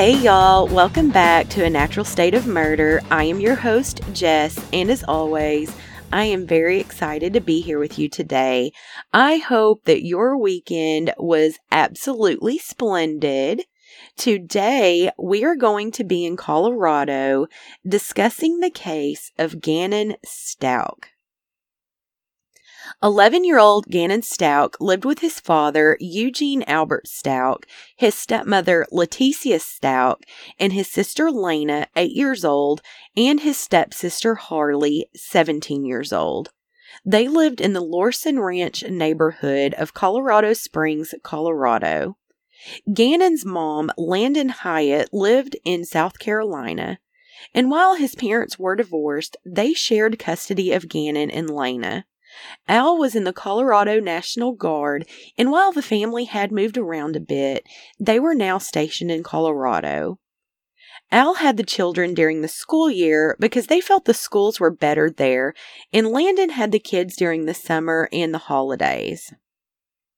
Hey, y'all, welcome back to A Natural State of Murder. I am your host, Jess, and as always, I am very excited to be here with you today. I hope that your weekend was absolutely splendid. Today, we are going to be in Colorado discussing the case of Gannon Stauch. 11 year old Gannon Stauch lived with his father, Eugene Albert Stauch, his stepmother, Letecia Stauch, and his sister Lena, 8 years old, and his stepsister Harley, 17 years old. They lived in the Lorson Ranch neighborhood of Colorado Springs, Colorado. Gannon's mom, Landen Hiatt, lived in South Carolina. And while his parents were divorced, they shared custody of Gannon and Lena. Al was in the Colorado National Guard, and while the family had moved around a bit, they were now stationed in Colorado. Al had the children during the school year because they felt the schools were better there, and Landen had the kids during the summer and the holidays.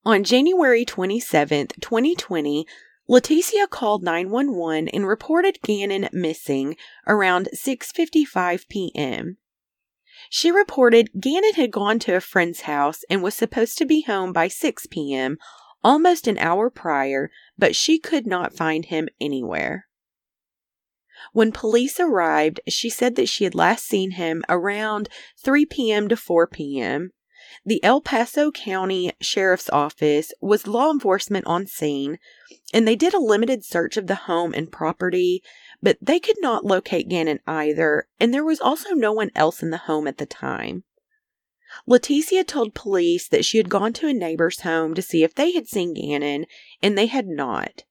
On January 27, 2020, Letecia called 911 and reported Gannon missing around 6:55 p.m. She reported Gannon had gone to a friend's house and was supposed to be home by 6 p.m., almost an hour prior, but she could not find him anywhere. When police arrived, she said that she had last seen him around 3 p.m. to 4 p.m. The El Paso County Sheriff's Office was law enforcement on scene, and they did a limited search of the home and property, but they could not locate Gannon either, and there was also no one else in the home at the time. Leticia told police that she had gone to a neighbor's home to see if they had seen Gannon, and they had not.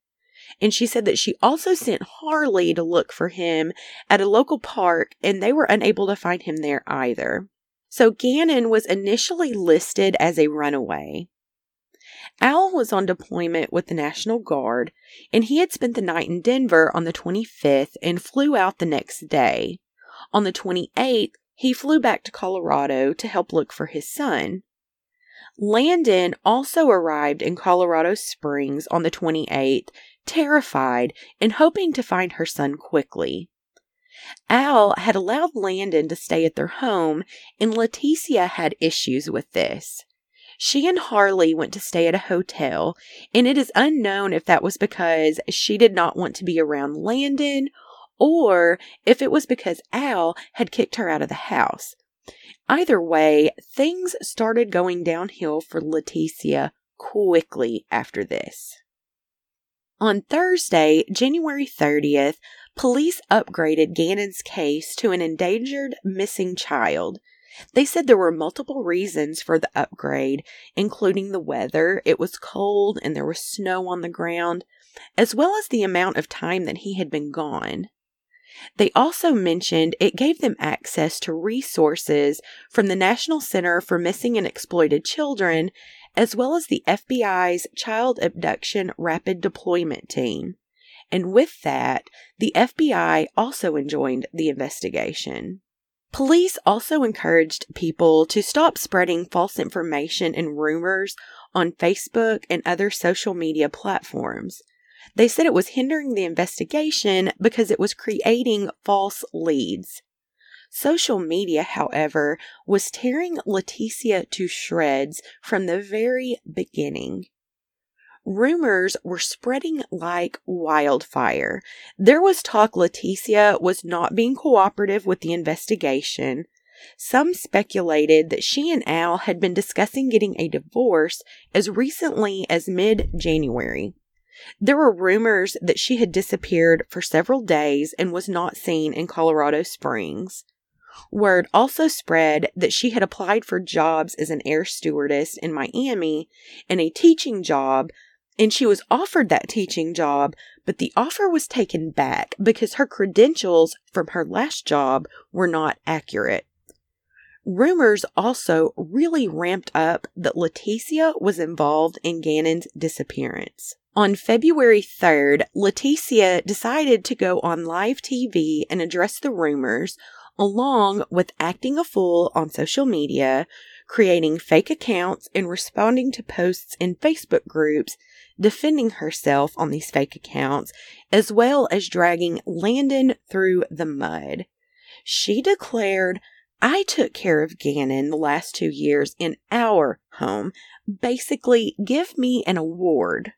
And she said that she also sent Harley to look for him at a local park, and they were unable to find him there either. So Gannon was initially listed as a runaway. Al was on deployment with the National Guard, and he had spent the night in Denver on the 25th and flew out the next day. On the 28th, he flew back to Colorado to help look for his son. Landen also arrived in Colorado Springs on the 28th, terrified and hoping to find her son quickly. Al had allowed Landen to stay at their home, and Letecia had issues with this. She and Harley went to stay at a hotel, and it is unknown if that was because she did not want to be around Landen or if it was because Al had kicked her out of the house. Either way, things started going downhill for Letecia quickly after this. On Thursday, January 30th, police upgraded Gannon's case to an endangered missing child. They said there were multiple reasons for the upgrade, including the weather. It was cold and there was snow on the ground, as well as the amount of time that he had been gone. They also mentioned it gave them access to resources from the National Center for Missing and Exploited Children, as well as the FBI's Child Abduction Rapid Deployment Team. And with that, the FBI also joined the investigation. Police also encouraged people to stop spreading false information and rumors on Facebook and other social media platforms. They said it was hindering the investigation because it was creating false leads. Social media, however, was tearing Letecia to shreds from the very beginning. Rumors were spreading like wildfire. There was talk Letecia was not being cooperative with the investigation. Some speculated that she and Al had been discussing getting a divorce as recently as mid January. There were rumors that she had disappeared for several days and was not seen in Colorado Springs. Word also spread that she had applied for jobs as an air stewardess in Miami and a teaching job and she was offered that teaching job, but the offer was taken back because her credentials from her last job were not accurate. Rumors also really ramped up that Letecia was involved in Gannon's disappearance. On February 3rd, Letecia decided to go on live TV and address the rumors, along with acting a fool on social media, creating fake accounts and responding to posts in Facebook groups defending herself on these fake accounts, as well as dragging Landen through the mud. She declared, I took care of Gannon the last two years in our home. Basically, give me an award.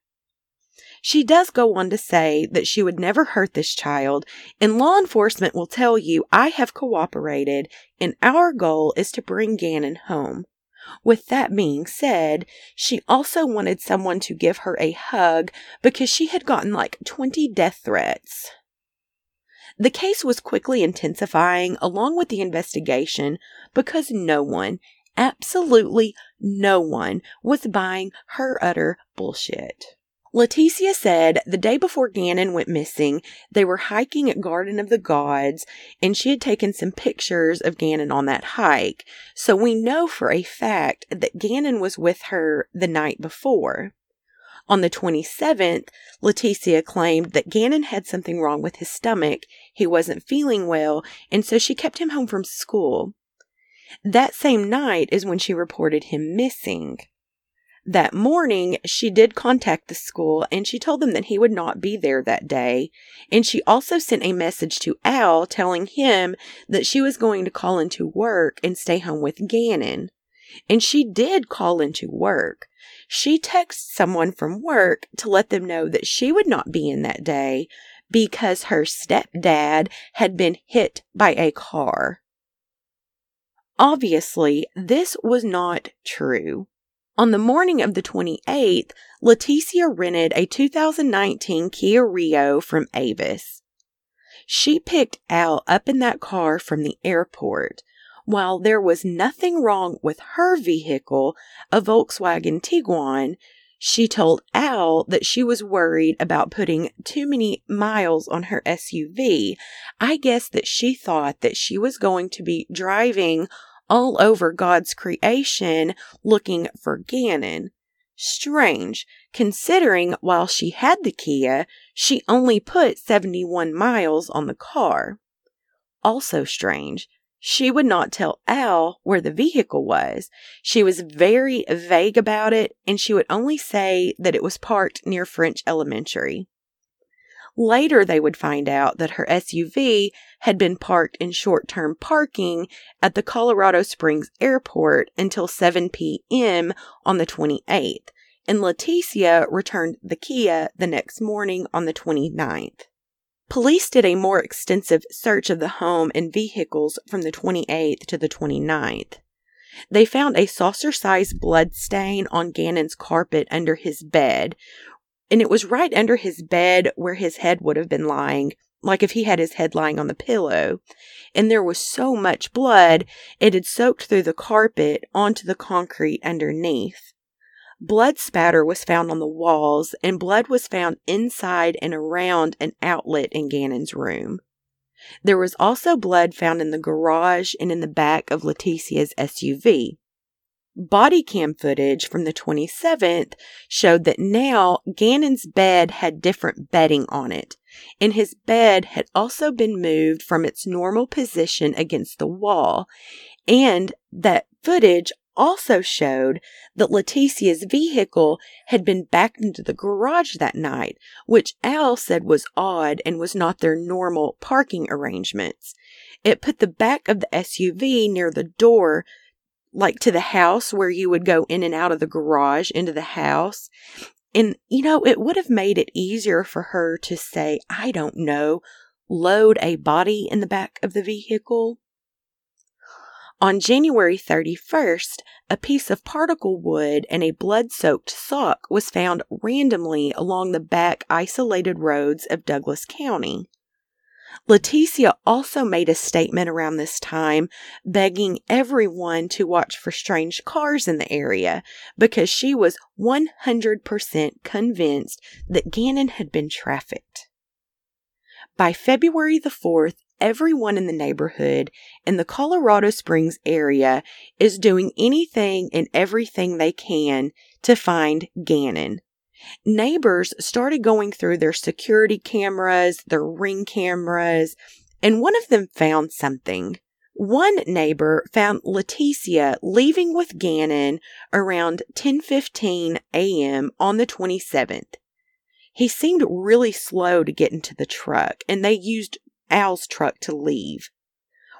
She does go on to say that she would never hurt this child, and law enforcement will tell you I have cooperated, and our goal is to bring Gannon home. With that being said, she also wanted someone to give her a hug because she had gotten like 20 death threats. The case was quickly intensifying along with the investigation because no one, absolutely no one, was buying her utter bullshit. Letecia said the day before Gannon went missing, they were hiking at Garden of the Gods, and she had taken some pictures of Gannon on that hike. So we know for a fact that Gannon was with her the night before. On the 27th, Letecia claimed that Gannon had something wrong with his stomach. He wasn't feeling well, and so she kept him home from school. That same night is when she reported him missing. That morning, she did contact the school and she told them that he would not be there that day. And she also sent a message to Al telling him that she was going to call into work and stay home with Gannon. And she did call into work. She texted someone from work to let them know that she would not be in that day because her stepdad had been hit by a car. Obviously, this was not true. On the morning of the 28th, Letecia rented a 2019 Kia Rio from Avis. She picked Al up in that car from the airport. While there was nothing wrong with her vehicle, a Volkswagen Tiguan, she told Al that she was worried about putting too many miles on her SUV. I guess that she thought that she was going to be driving all over God's creation looking for Gannon. Strange, considering while she had the Kia, she only put 71 miles on the car. Also strange, she would not tell Al where the vehicle was. She was very vague about it, and she would only say that it was parked near French Elementary. Later, they would find out that her SUV had been parked in short term parking at the Colorado Springs airport until 7 p.m. on the 28th, and Letecia returned the Kia the next morning on the 29th. Police did a more extensive search of the home and vehicles from the 28th to the 29th. They found a saucer sized blood stain on Gannon's carpet under his bed, and it was right under his bed where his head would have been lying, like if he had his head lying on the pillow. And there was so much blood, it had soaked through the carpet onto the concrete underneath. Blood spatter was found on the walls, and blood was found inside and around an outlet in Gannon's room. There was also blood found in the garage and in the back of Letecia's SUV. Body cam footage from the 27th showed that now Gannon's bed had different bedding on it, and his bed had also been moved from its normal position against the wall, and that footage also showed that Letecia's vehicle had been backed into the garage that night, which Al said was odd and was not their normal parking arrangements. It put the back of the SUV near the door like to the house where you would go in and out of the garage into the house. And, you know, it would have made it easier for her to say, I don't know, load a body in the back of the vehicle. On January 31st, a piece of particle wood and a blood soaked sock was found randomly along the back isolated roads of Douglas County. Leticia also made a statement around this time begging everyone to watch for strange cars in the area because she was 100% convinced that Gannon had been trafficked. By February the 4th, everyone in the neighborhood in the Colorado Springs area is doing anything and everything they can to find Gannon. Neighbors started going through their security cameras, their ring cameras, and one of them found something One neighbor found Letecia leaving with Gannon around 10:15 a.m. on the 27th. He seemed really slow to get into the truck, and they used Al's truck to leave.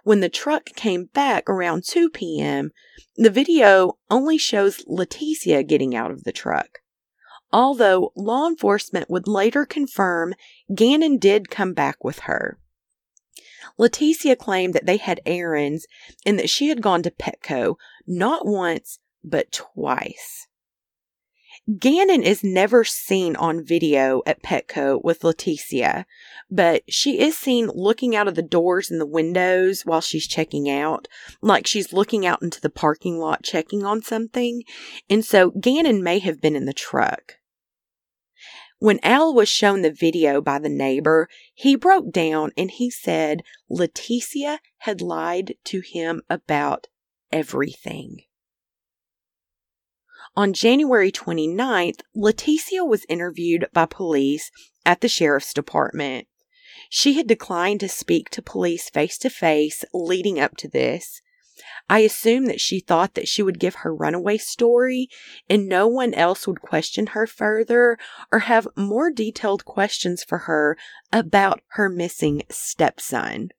When the truck came back around 2 p.m., the video only shows Letecia getting out of the truck. Although law enforcement would later confirm Gannon did come back with her. Letecia claimed that they had errands and that she had gone to Petco not once, but twice. Gannon is never seen on video at Petco with Letecia, but she is seen looking out of the doors and the windows while she's checking out, like she's looking out into the parking lot checking on something. And so Gannon may have been in the truck. When Al was shown the video by the neighbor, he broke down and he said Letecia had lied to him about everything. On January 29th, Letecia was interviewed by police at the sheriff's department. She had declined to speak to police face to face leading up to this. I assume that she thought that she would give her runaway story and no one else would question her further or have more detailed questions for her about her missing stepson.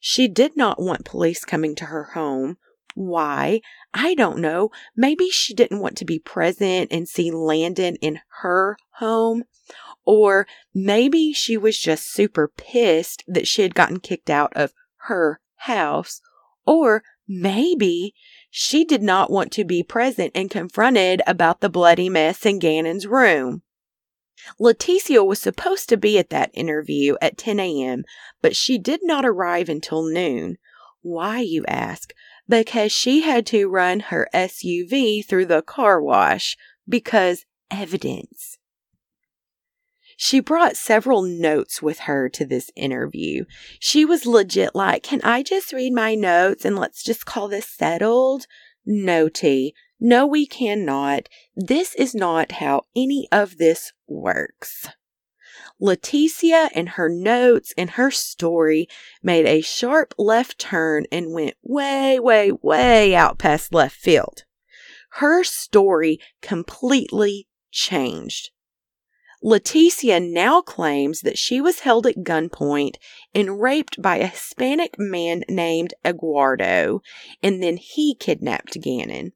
She did not want police coming to her home. Why? I don't know. Maybe she didn't want to be present and see Landen in her home. Or maybe she was just super pissed that she had gotten kicked out of her house. Or maybe she did not want to be present and confronted about the bloody mess in Gannon's room. Letecia was supposed to be at that interview at 10 a.m., but she did not arrive until noon. Why, you ask? Because she had to run her SUV through the car wash because evidence. She brought several notes with her to this interview. She was legit like, Can I just read my notes and let's just call this settled? No, T. No, we cannot. This is not how any of this works. Letecia and her notes and her story made a sharp left turn and went way, way, way out past left field. Her story completely changed. Letecia now claims that she was held at gunpoint and raped by a Hispanic man named Eduardo, and then he kidnapped Gannon.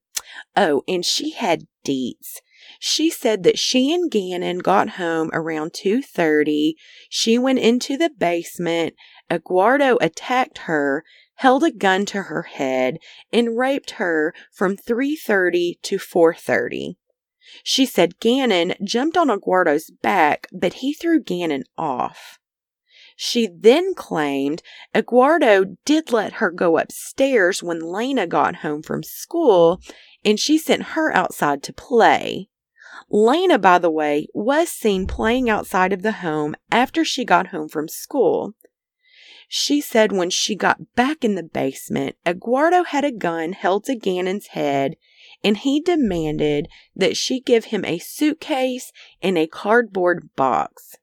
Oh, and she had deets. She said that she and Gannon got home around 2:30. She went into the basement. Eduardo attacked her, held a gun to her head, and raped her from 3:30 to 4:30. She said Gannon jumped on Eduardo's back, but he threw Gannon off. She then claimed Eduardo did let her go upstairs when Lena got home from school and she sent her outside to play. Lena, by the way, was seen playing outside of the home after she got home from school. She said when she got back in the basement, Eduardo had a gun held to Gannon's head and he demanded that she give him a suitcase and a cardboard box.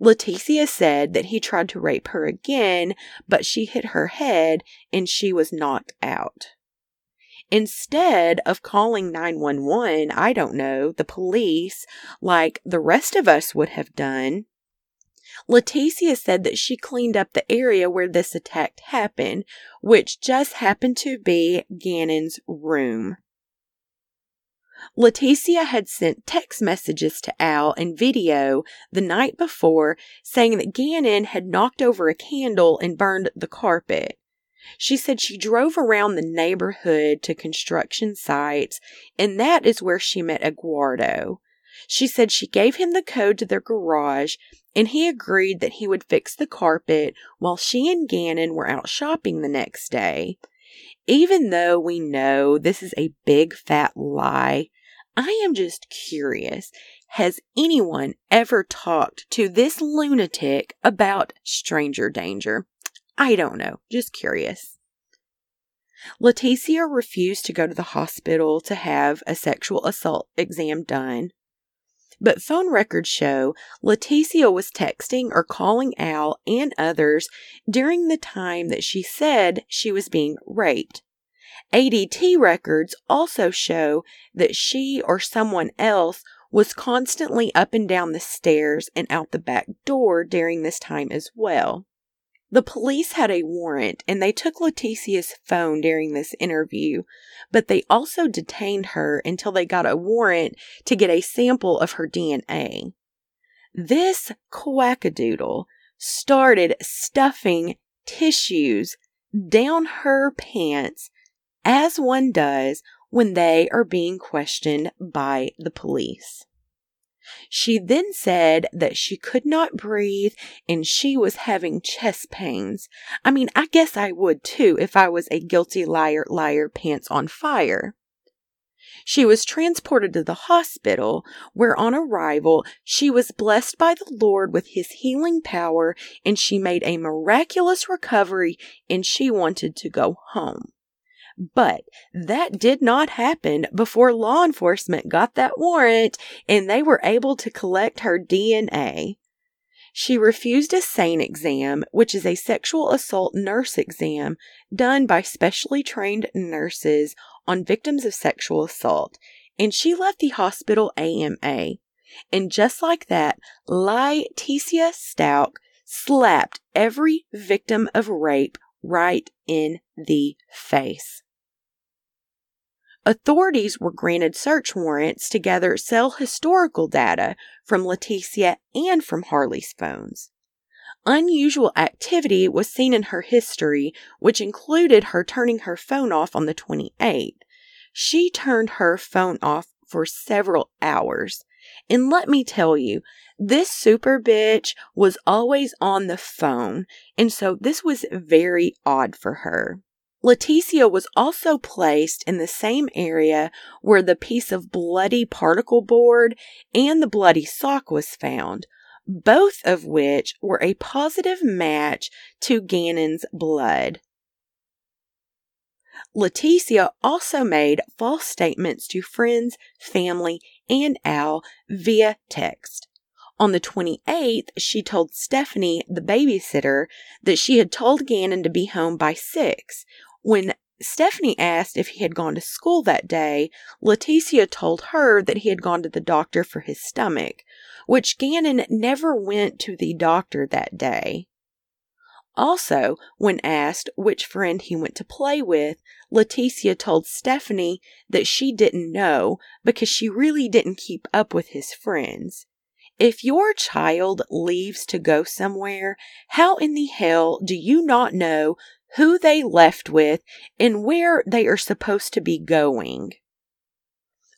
Letecia said that he tried to rape her again, but she hit her head and she was knocked out. Instead of calling 911, I don't know, the police, like the rest of us would have done, Letecia said that she cleaned up the area where this attack happened, which just happened to be Gannon's room. Letecia had sent text messages to Al and video the night before saying that Gannon had knocked over a candle and burned the carpet. She said she drove around the neighborhood to construction sites, and that is where she met Eduardo. She said she gave him the code to their garage, and he agreed that he would fix the carpet while she and Gannon were out shopping the next day. Even though we know this is a big fat lie, I am just curious. Has anyone ever talked to this lunatic about stranger danger? I don't know. Just curious. Letecia refused to go to the hospital to have a sexual assault exam done. But phone records show Letecia was texting or calling Al and others during the time that she said she was being raped. ADT records also show that she or someone else was constantly up and down the stairs and out the back door during this time as well. The police had a warrant and they took Letecia's phone during this interview, but they also detained her until they got a warrant to get a sample of her DNA. This quackadoodle started stuffing tissues down her pants as one does when they are being questioned by the police. She then said that she could not breathe and she was having chest pains. I mean, I guess I would too if I was a guilty liar, liar, pants on fire. She was transported to the hospital, where on arrival, she was blessed by the Lord with his healing power and she made a miraculous recovery and she wanted to go home. But that did not happen before law enforcement got that warrant and they were able to collect her DNA. She refused a SANE exam, which is a sexual assault nurse exam done by specially trained nurses on victims of sexual assault, and she left the hospital AMA. And just like that, Letecia Stauch slapped every victim of rape right in the face. Authorities were granted search warrants to gather cell historical data from Letecia and from Harley's phones. Unusual activity was seen in her history, which included her turning her phone off on the 28th. She turned her phone off for several hours. And let me tell you, this super bitch was always on the phone, and so this was very odd for her. Letecia was also placed in the same area where the piece of bloody particle board and the bloody sock was found, both of which were a positive match to Gannon's blood. Letecia also made false statements to friends, family, and Al via text. On the 28th, she told Stephanie, the babysitter, that she had told Gannon to be home by 6, when Stephanie asked if he had gone to school that day, Letecia told her that he had gone to the doctor for his stomach, which Gannon never went to the doctor that day. Also, when asked which friend he went to play with, Letecia told Stephanie that she didn't know because she really didn't keep up with his friends. If your child leaves to go somewhere, how in the hell do you not know who they left with, and where they are supposed to be going.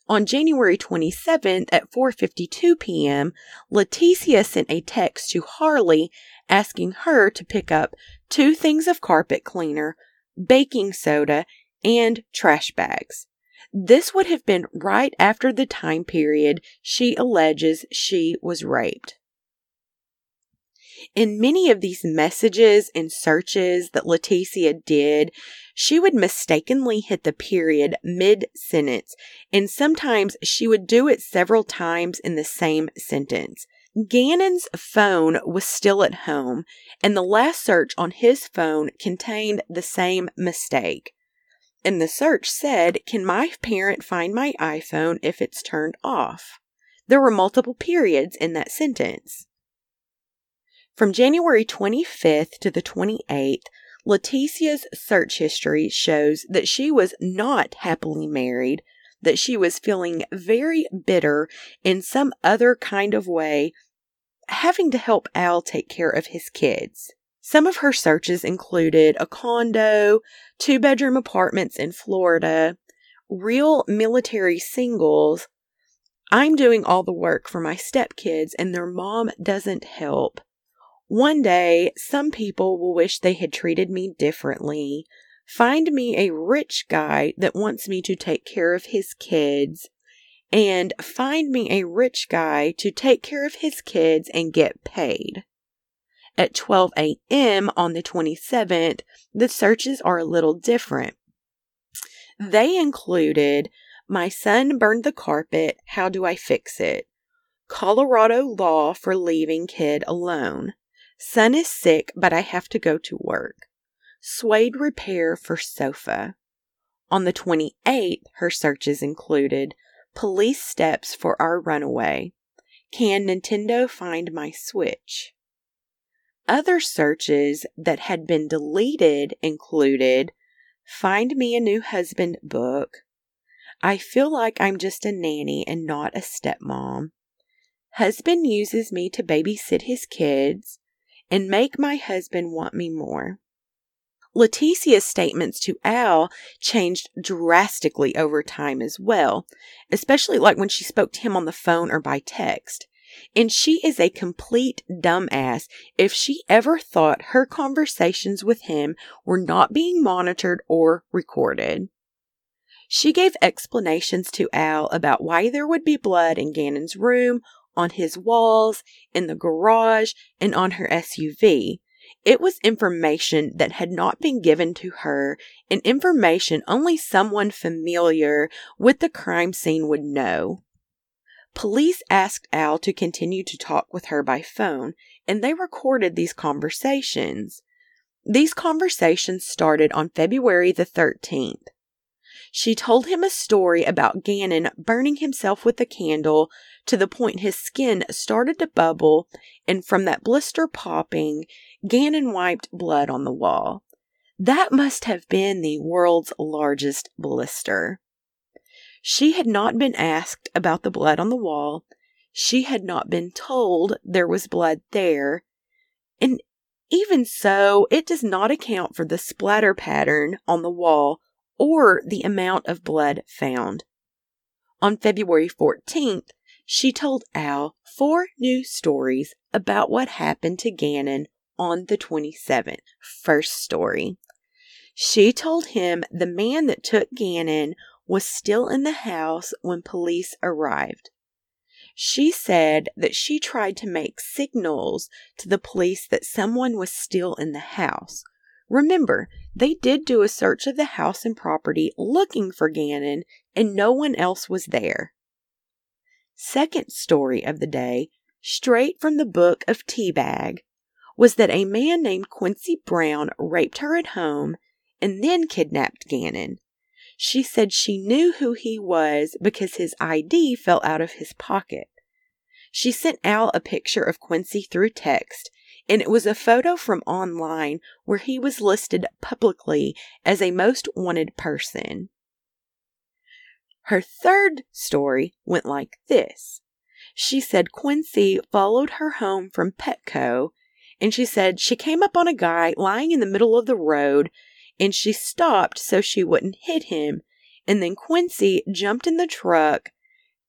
On January 27th at 4:52 p.m., Letecia sent a text to Harley asking her to pick up two things of carpet cleaner, baking soda, and trash bags. This would have been right after the time period she alleges she was raped. In many of these messages and searches that Letecia did, she would mistakenly hit the period mid sentence, and sometimes she would do it several times in the same sentence. Gannon's phone was still at home, and the last search on his phone contained the same mistake. And the search said, Can my parent find my iPhone if it's turned off? There were multiple periods in that sentence. From January 25th to the 28th, Letecia's search history shows that she was not happily married, that she was feeling very bitter in some other kind of way, having to help Al take care of his kids. Some of her searches included a condo, two bedroom apartments in Florida, real military singles. I'm doing all the work for my stepkids and their mom doesn't help. One day, some people will wish they had treated me differently. Find me a rich guy that wants me to take care of his kids. And find me a rich guy to take care of his kids and get paid. At 12 a.m. on the 27th, the searches are a little different. They included My son burned the carpet. How do I fix it? Colorado law for leaving kid alone. Son is sick, but I have to go to work. Suede repair for sofa. On the 28th, her searches included police steps for our runaway. Can Nintendo find my Switch? Other searches that had been deleted included Find Me a New Husband book. I feel like I'm just a nanny and not a stepmom. Husband uses me to babysit his kids and make my husband want me more. Letecia's statements to Al changed drastically over time as well, especially like when she spoke to him on the phone or by text. And she is a complete dumbass if she ever thought her conversations with him were not being monitored or recorded. She gave explanations to Al about why there would be blood in Gannon's room, on his walls, in the garage, and on her SUV. It was information that had not been given to her and information only someone familiar with the crime scene would know. Police asked Al to continue to talk with her by phone, and they recorded these conversations. These conversations started on February the 13th. She told him a story about Gannon burning himself with a candle to the point his skin started to bubble, and from that blister popping, Gannon wiped blood on the wall. That must have been the world's largest blister. She had not been asked about the blood on the wall. She had not been told there was blood there. And even so, it does not account for the splatter pattern on the wall or the amount of blood found. On February 14th, she told Al four new stories about what happened to Gannon on the 27th. First story. She told him the man that took Gannon was still in the house when police arrived. She said that she tried to make signals to the police that someone was still in the house. Remember, they did do a search of the house and property looking for Gannon, and no one else was there. Second story of the day, straight from the book of Teabag, was that a man named Quincy Brown raped her at home and then kidnapped Gannon. She said she knew who he was because his ID fell out of his pocket. She sent Al a picture of Quincy through text, and it was a photo from online where he was listed publicly as a most wanted person. Her third story went like this. She said Quincy followed her home from Petco, and she said she came up on a guy lying in the middle of the road and she stopped so she wouldn't hit him. And then Quincy jumped in the truck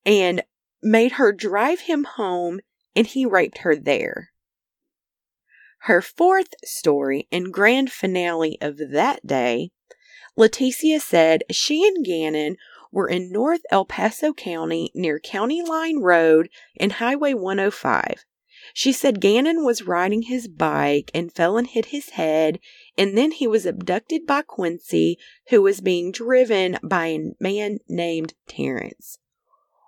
and made her drive him home, and he raped her there. Her fourth story and grand finale of that day, Letecia said she and Gannon were in North El Paso County near County Line Road and Highway 105. She said Gannon was riding his bike and fell and hit his head, and then he was abducted by Quincy, who was being driven by a man named Terrence.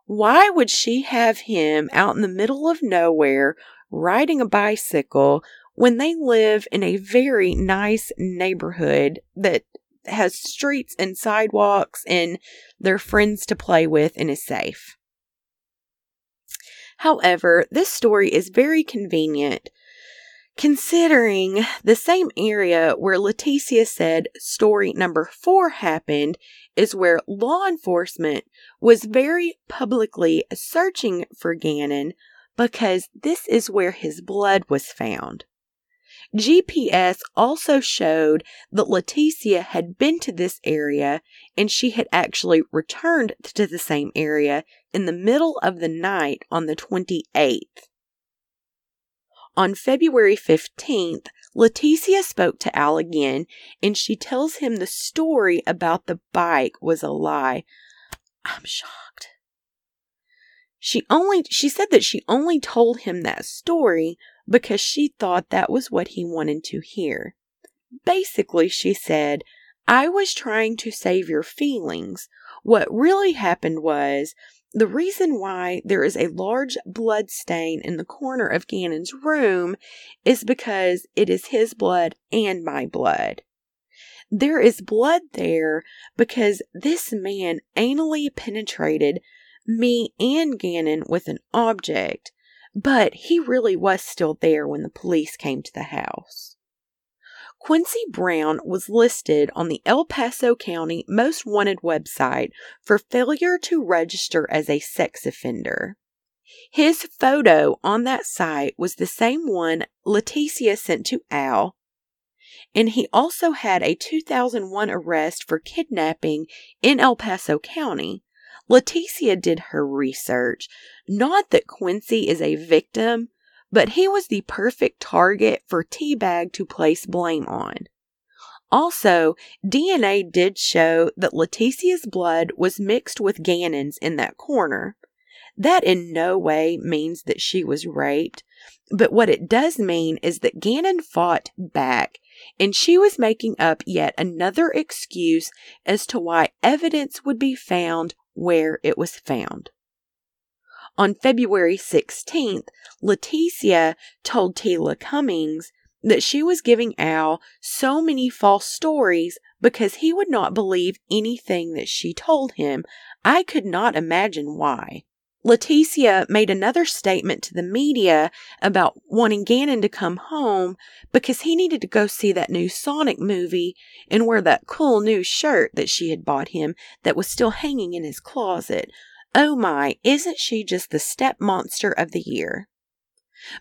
Why would she have him out in the middle of nowhere riding a bicycle when they live in a very nice neighborhood that has streets and sidewalks and their friends to play with and is safe? However, this story is very convenient considering the same area where Letecia said story number four happened is where law enforcement was very publicly searching for Gannon because this is where his blood was found. GPS also showed that Letecia had been to this area and she had actually returned to the same area in the middle of the night on the 28th. On February 15th, Letecia spoke to Al again and she tells him the story about the bike was a lie. I'm shocked. She only she said that she only told him that story because she thought that was what he wanted to hear. Basically, she said, I was trying to save your feelings. What really happened was the reason why there is a large blood stain in the corner of Gannon's room is because it is his blood and my blood. There is blood there because this man anally penetrated me and Gannon with an object, but he really was still there when the police came to the house. Quincy Brown was listed on the El Paso County Most Wanted website for failure to register as a sex offender. His photo on that site was the same one Letecia sent to Al, and he also had a 2001 arrest for kidnapping in El Paso County. Letecia did her research. Not that Quincy is a victim, but he was the perfect target for Teabag to place blame on. Also, DNA did show that Letecia's blood was mixed with Gannon's in that corner. That in no way means that she was raped, but what it does mean is that Gannon fought back and she was making up yet another excuse as to why evidence would be found where it was found. On February 16th, Letecia told Tila Cummings that she was giving Al so many false stories because he would not believe anything that she told him. I could not imagine why. Letecia made another statement to the media about wanting Gannon to come home because he needed to go see that new Sonic movie and wear that cool new shirt that she had bought him that was still hanging in his closet. Oh my, isn't she just the step monster of the year?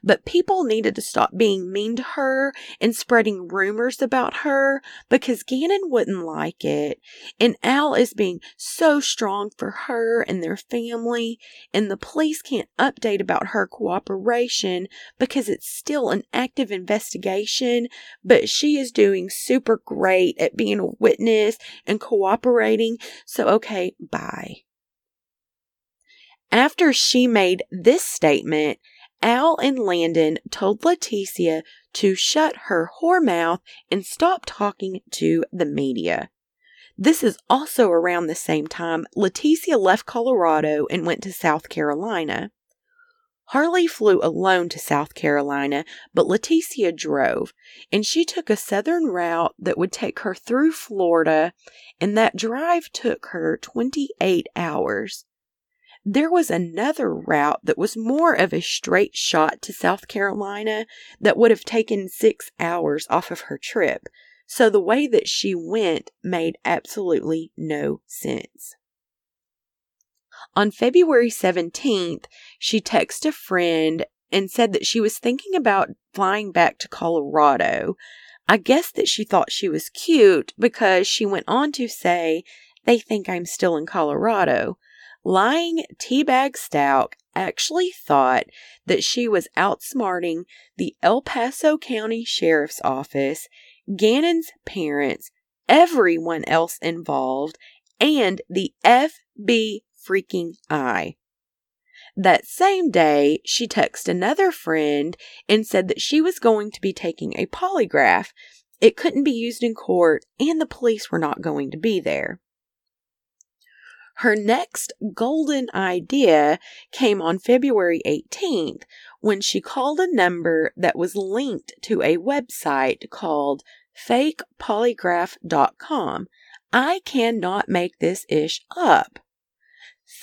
But people needed to stop being mean to her and spreading rumors about her because Gannon wouldn't like it. And Al is being so strong for her and their family. And the police can't update about her cooperation because it's still an active investigation. But she is doing super great at being a witness and cooperating. So, okay, bye. After she made this statement, Al and Landen told Letecia to shut her whore mouth and stop talking to the media. This is also around the same time Letecia left Colorado and went to South Carolina. Harley flew alone to South Carolina, but Letecia drove, and she took a southern route that would take her through Florida, and that drive took her 28 hours. There was another route that was more of a straight shot to South Carolina that would have taken six hours off of her trip. So the way that she went made absolutely no sense. On February 17th, she texted a friend and said that she was thinking about flying back to Colorado. I guess that she thought she was cute because she went on to say, They think I'm still in Colorado. Lying Teabag Stout actually thought that she was outsmarting the El Paso County Sheriff's Office, Gannon's parents, everyone else involved, and the FB freaking I. That same day, she texted another friend and said that she was going to be taking a polygraph. It couldn't be used in court, and the police were not going to be there. Her next golden idea came on February 18th when she called a number that was linked to a website called fakepolygraph.com. I cannot make this ish up.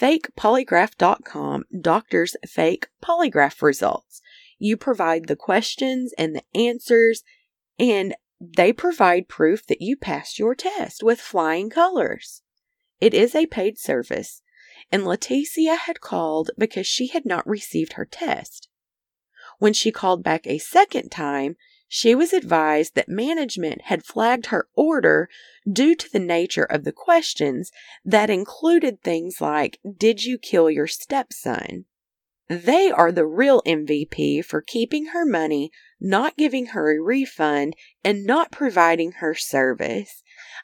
Fakepolygraph.com doctors fake polygraph results. You provide the questions and the answers, and they provide proof that you passed your test with flying colors. It is a paid service, and Letecia had called because she had not received her test. When she called back a second time, she was advised that management had flagged her order due to the nature of the questions that included things like, Did you kill your stepson? They are the real MVP for keeping her money, not giving her a refund, and not providing her service.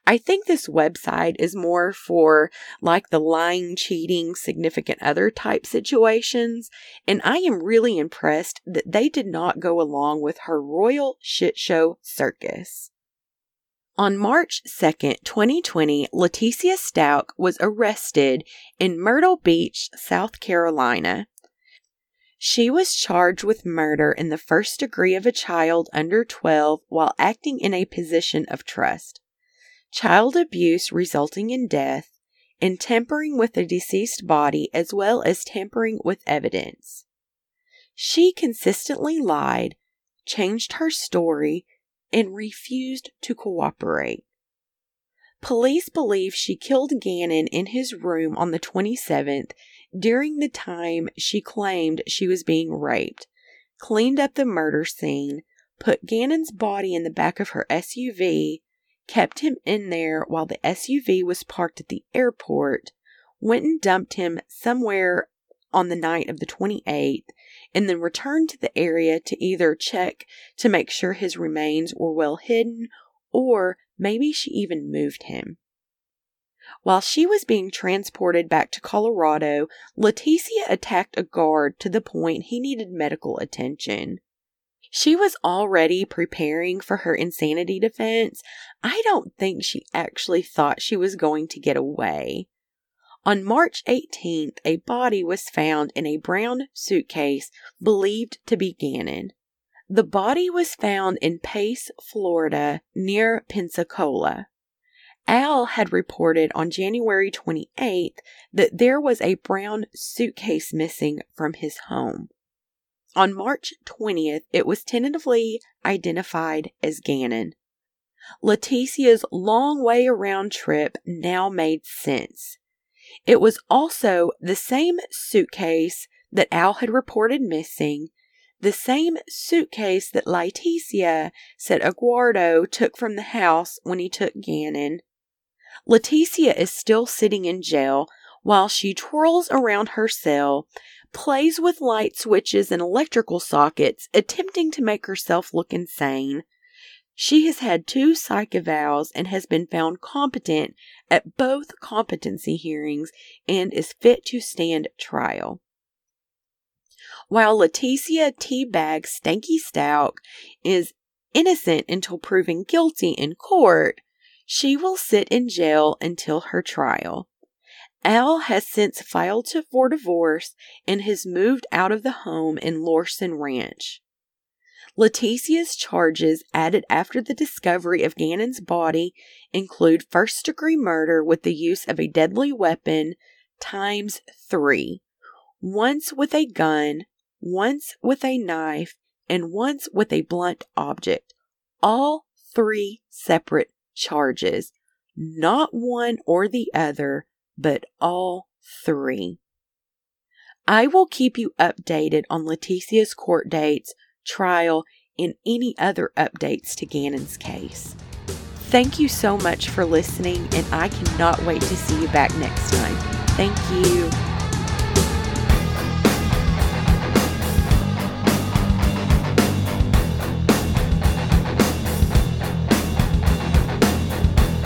I think this website is more for like the lying, cheating, significant other type situations. And I am really impressed that they did not go along with her royal shit show circus. On March 2nd, 2020, Letecia Stauch was arrested in Myrtle Beach, South Carolina. She was charged with murder in the first degree of a child under 12 while acting in a position of trust, child abuse resulting in death, and tampering with a deceased body as well as tampering with evidence. She consistently lied, changed her story, and refused to cooperate. Police believe she killed Gannon in his room on the 27th during the time she claimed she was being raped, cleaned up the murder scene, put Gannon's body in the back of her SUV, kept him in there while the SUV was parked at the airport, went and dumped him somewhere on the night of the 28th, and then returned to the area to either check to make sure his remains were well hidden or maybe she even moved him. While she was being transported back to Colorado, Letecia attacked a guard to the point he needed medical attention. She was already preparing for her insanity defense. I don't think she actually thought she was going to get away. On March 18th, a body was found in a brown suitcase believed to be Gannon. The body was found in Pace, Florida, near Pensacola. Al had reported on January 28th that there was a brown suitcase missing from his home. On March 20th, it was tentatively identified as Gannon. Letecia's long way around trip now made sense. It was also the same suitcase that Al had reported missing, the same suitcase that Letecia said Eduardo took from the house when he took Gannon. Letecia is still sitting in jail while she twirls around her cell, plays with light switches and electrical sockets, attempting to make herself look insane. She has had two psych evals and has been found competent at both competency hearings and is fit to stand trial. While Letecia Teabag Stanky Stauch is innocent until proven guilty in court, she will sit in jail until her trial. Al has since filed for divorce and has moved out of the home in Lorson Ranch. Letecia's charges added after the discovery of Gannon's body include first degree murder with the use of a deadly weapon times three, once with a gun, once with a knife, and once with a blunt object. All three separate charges, not one or the other, but all three. I will keep you updated on Letecia's court dates trial, and any other updates to Gannon's case. Thank you so much for listening, and I cannot wait to see you back next time. Thank you.